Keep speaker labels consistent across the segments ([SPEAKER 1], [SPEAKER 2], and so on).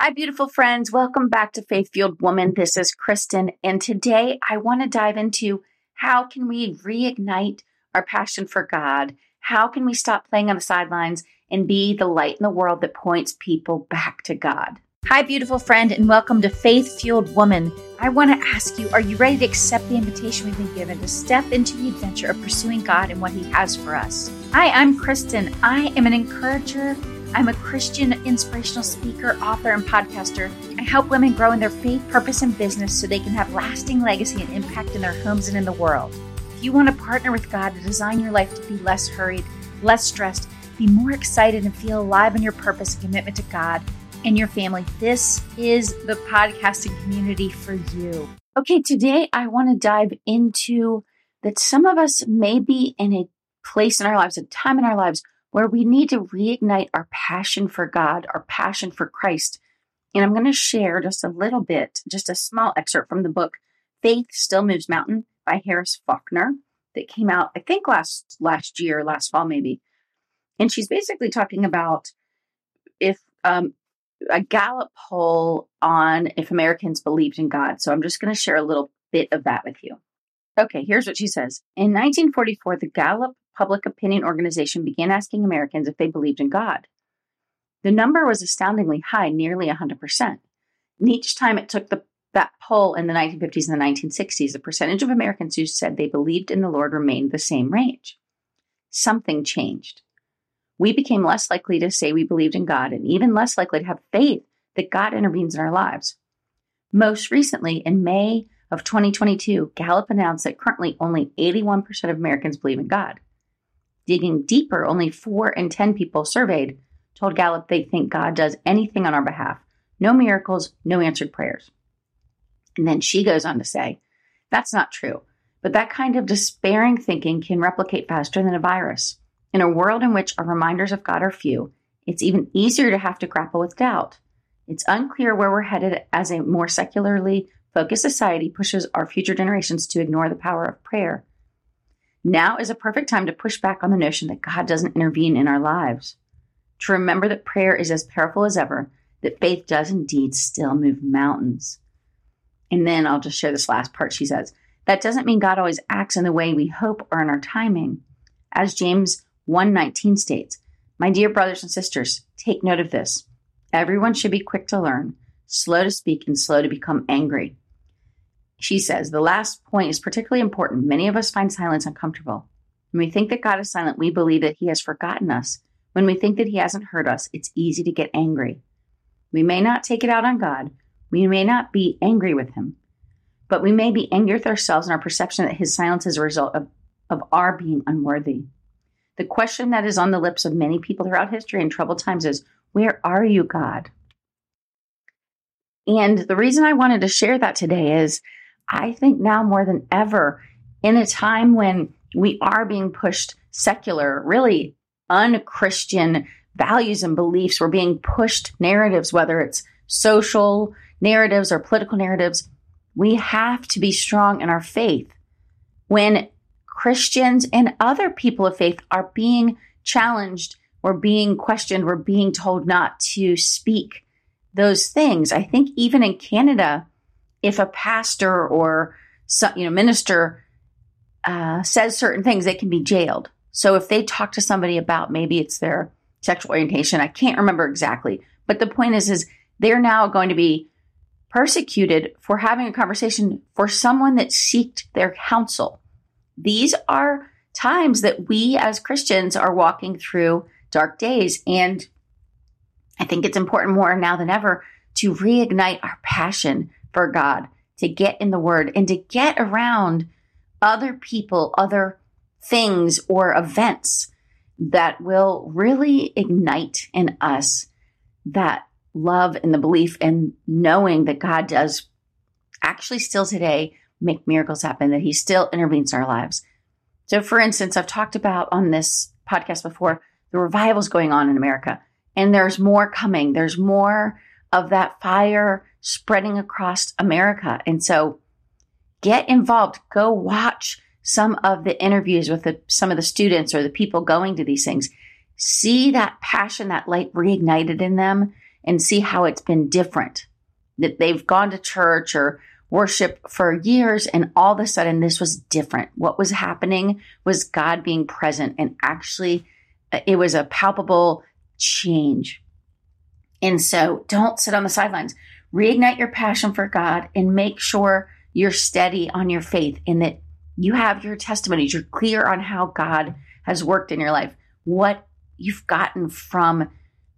[SPEAKER 1] Hi, beautiful friends. Welcome back to Faith Fueled Woman. This is Kristin, and today I want to dive into how can we reignite our passion for God? How can we stop playing on the sidelines and be the light in the world that points people back to God? Hi, beautiful friend, and welcome to Faith Fueled Woman. I want to ask you are you ready to accept the invitation we've been given to step into the adventure of pursuing God and what He has for us? Hi, I'm Kristin. I am an encourager I'm a Christian inspirational speaker, author, and podcaster. I help women grow in their faith, purpose, and business so they can have lasting legacy and impact in their homes and in the world. If you want to partner with God to design your life to be less hurried, less stressed, be more excited, and feel alive in your purpose and commitment to God and your family, this is the podcasting community for you. Okay, today I want to dive into that some of us may be in a place in our lives, a time in our lives where we need to reignite our passion for God, our passion for Christ. And I'm going to share just a little bit, just a small excerpt from the book Faith Still Moves Mountain by Harris Faulkner that came out, I think last last year, last fall maybe. And she's basically talking about if um, a Gallup poll on if Americans believed in God. So I'm just going to share a little bit of that with you. Okay, here's what she says. In 1944, the Gallup public opinion organization began asking Americans if they believed in God. The number was astoundingly high, nearly 100%. And each time it took the, that poll in the 1950s and the 1960s, the percentage of Americans who said they believed in the Lord remained the same range. Something changed. We became less likely to say we believed in God and even less likely to have faith that God intervenes in our lives. Most recently, in May of 2022, Gallup announced that currently only 81% of Americans believe in God. Digging deeper, only 4 in 10 people surveyed told Gallup they think God does anything on our behalf. No miracles, no answered prayers. And then she goes on to say, that's not true. But that kind of despairing thinking can replicate faster than a virus. In a world in which our reminders of God are few, it's even easier to have to grapple with doubt. It's unclear where we're headed as a more secularly focused society pushes our future generations to ignore the power of prayer now is a perfect time to push back on the notion that God doesn't intervene in our lives. To remember that prayer is as powerful as ever, that faith does indeed still move mountains. And then I'll just share this last part. She says, That doesn't mean God always acts in the way we hope or in our timing. As James 1:19 states, My dear brothers and sisters, take note of this. Everyone should be quick to learn, slow to speak, and slow to become angry. She says, the last point is particularly important. Many of us find silence uncomfortable. When we think that God is silent, we believe that he has forgotten us. When we think that he hasn't heard us, it's easy to get angry. We may not take it out on God. We may not be angry with him. But we may be angry with ourselves and our perception that his silence is a result of, of our being unworthy. The question that is on the lips of many people throughout history in troubled times is, Where are you, God? And the reason I wanted to share that today is I think now more than ever, in a time when we are being pushed secular, really unchristian values and beliefs, we're being pushed narratives, whether it's social narratives or political narratives. We have to be strong in our faith. When Christians and other people of faith are being challenged, or being questioned, we're being told not to speak those things. I think even in Canada, if a pastor or you know minister uh, says certain things, they can be jailed. So if they talk to somebody about maybe it's their sexual orientation, I can't remember exactly, but the point is, is they're now going to be persecuted for having a conversation for someone that seeked their counsel. These are times that we as Christians are walking through dark days. And I think it's important more now than ever to reignite our passion for God, to get in the Word, and to get around other people, other things, or events that will really ignite in us that love and the belief and knowing that God does actually still today make miracles happen, that He still intervenes in our lives. So, for instance, I've talked about on this podcast before the revivals going on in America, and there's more coming. There's more of that fire spreading across America. And so get involved. Go watch some of the interviews with the, some of the students or the people going to these things. See that passion, that light reignited in them and see how it's been different. That they've gone to church or worship for years and all of a sudden this was different. What was happening was God being present and actually uh, it was a palpable change. And so don't sit on the sidelines. Reignite your passion for God and make sure you're steady on your faith in that you have your testimonies. You're clear on how God has worked in your life, what you've gotten from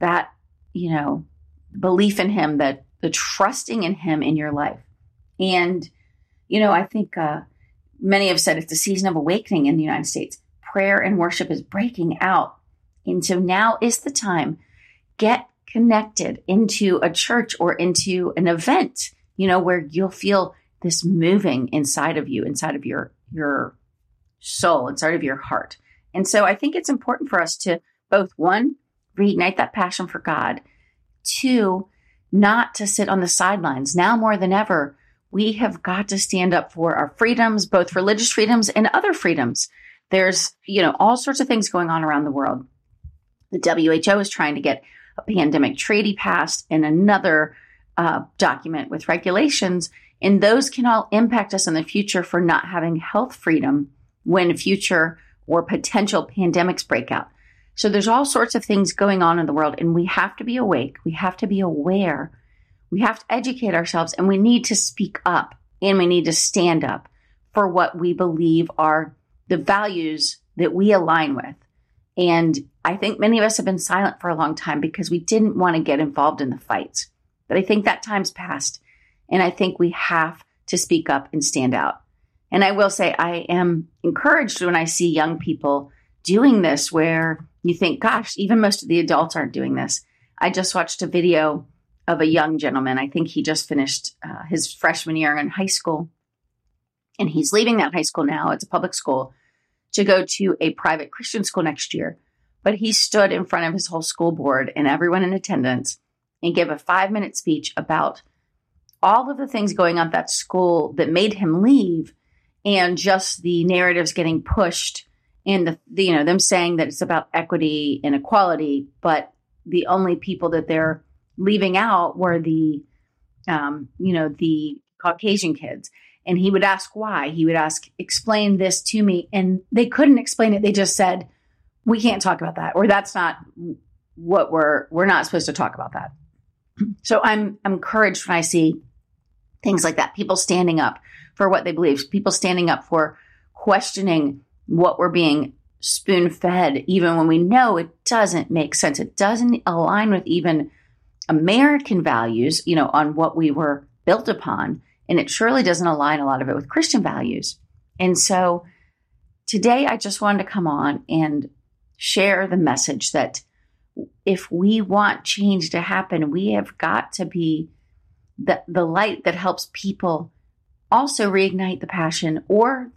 [SPEAKER 1] that, you know, belief in Him, that the trusting in Him in your life. And, you know, I think uh, many have said it's a season of awakening in the United States. Prayer and worship is breaking out. And so now is the time. Get connected into a church or into an event, you know, where you'll feel this moving inside of you, inside of your your soul, inside of your heart. And so I think it's important for us to both one, reignite that passion for God, two, not to sit on the sidelines. Now more than ever, we have got to stand up for our freedoms, both religious freedoms and other freedoms. There's, you know, all sorts of things going on around the world. The WHO is trying to get a pandemic treaty passed and another uh, document with regulations. And those can all impact us in the future for not having health freedom when future or potential pandemics break out. So there's all sorts of things going on in the world, and we have to be awake. We have to be aware we have to educate ourselves and we need to speak up and we need to stand up for what we believe are the values that we align with. And I think many of us have been silent for a long time because we didn't want to get involved in the fights. But I think that time's passed. And I think we have to speak up and stand out. And I will say, I am encouraged when I see young people doing this where you think, gosh, even most of the adults aren't doing this. I just watched a video of a young gentleman. I think he just finished uh, his freshman year in high school. And he's leaving that high school now. It's a public school to go to a private Christian school next year. But he stood in front of his whole school board and everyone in attendance and gave a five minute speech about all of the things going on at that school that made him leave and just the narratives getting pushed and the, the you know them saying that it's about equity and equality but the only people that they're leaving out were the, um, you know, the Caucasian kids. And he would ask why. He would ask, explain this to me. And they couldn't explain it. They just said, we can't talk about that, or that's not what we're, we're not supposed to talk about that. So I'm, I'm encouraged when I see things like that. People standing up for what they believe, people standing up for questioning what we're being spoon fed, even when we know it doesn't make sense. It doesn't align with even American values, you know, on what we were built upon. And it surely doesn't align a lot of it with Christian values. And so today I just wanted to come on and share the message that if we want change to happen, we have got to be the, the light that helps people also reignite the passion or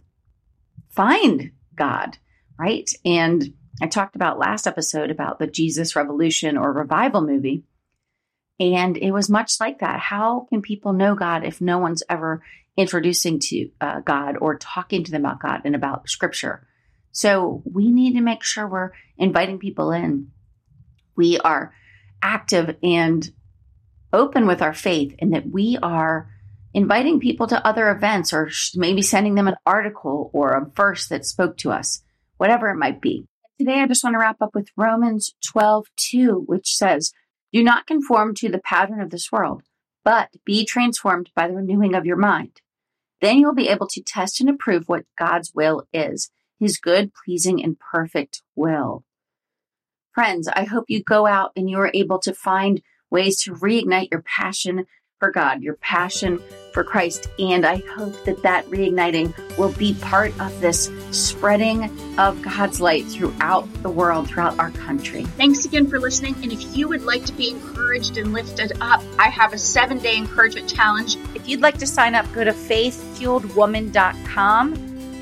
[SPEAKER 1] find God, right? And I talked about last episode about the Jesus Revolution or Revival movie. And it was much like that. How can people know God if no one's ever introducing to uh, God or talking to them about God and about Scripture? So we need to make sure we're inviting people in. We are active and open with our faith, and that we are inviting people to other events or maybe sending them an article or a verse that spoke to us, whatever it might be. Today, I just want to wrap up with Romans 12 2, which says, do not conform to the pattern of this world, but be transformed by the renewing of your mind. Then you will be able to test and approve what God's will is, his good, pleasing, and perfect will. Friends, I hope you go out and you are able to find ways to reignite your passion for God, your passion for Christ. And I hope that that reigniting will be part of this spreading of God's light throughout the world, throughout our country.
[SPEAKER 2] Thanks again for listening. And if you would like to be encouraged and lifted up, I have a seven day encouragement challenge.
[SPEAKER 1] If you'd like to sign up, go to faithfueledwoman.com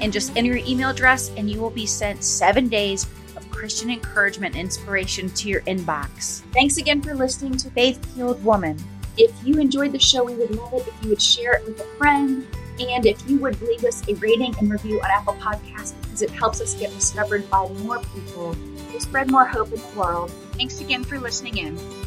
[SPEAKER 1] and just enter your email address, and you will be sent seven days of Christian encouragement and inspiration to your inbox.
[SPEAKER 2] Thanks again for listening to Faith Fueled Woman. If you enjoyed the show, we would love it if you would share it with a friend. And if you would leave us a rating and review on Apple Podcasts, because it helps us get discovered by more people to spread more hope in the world. Thanks again for listening in.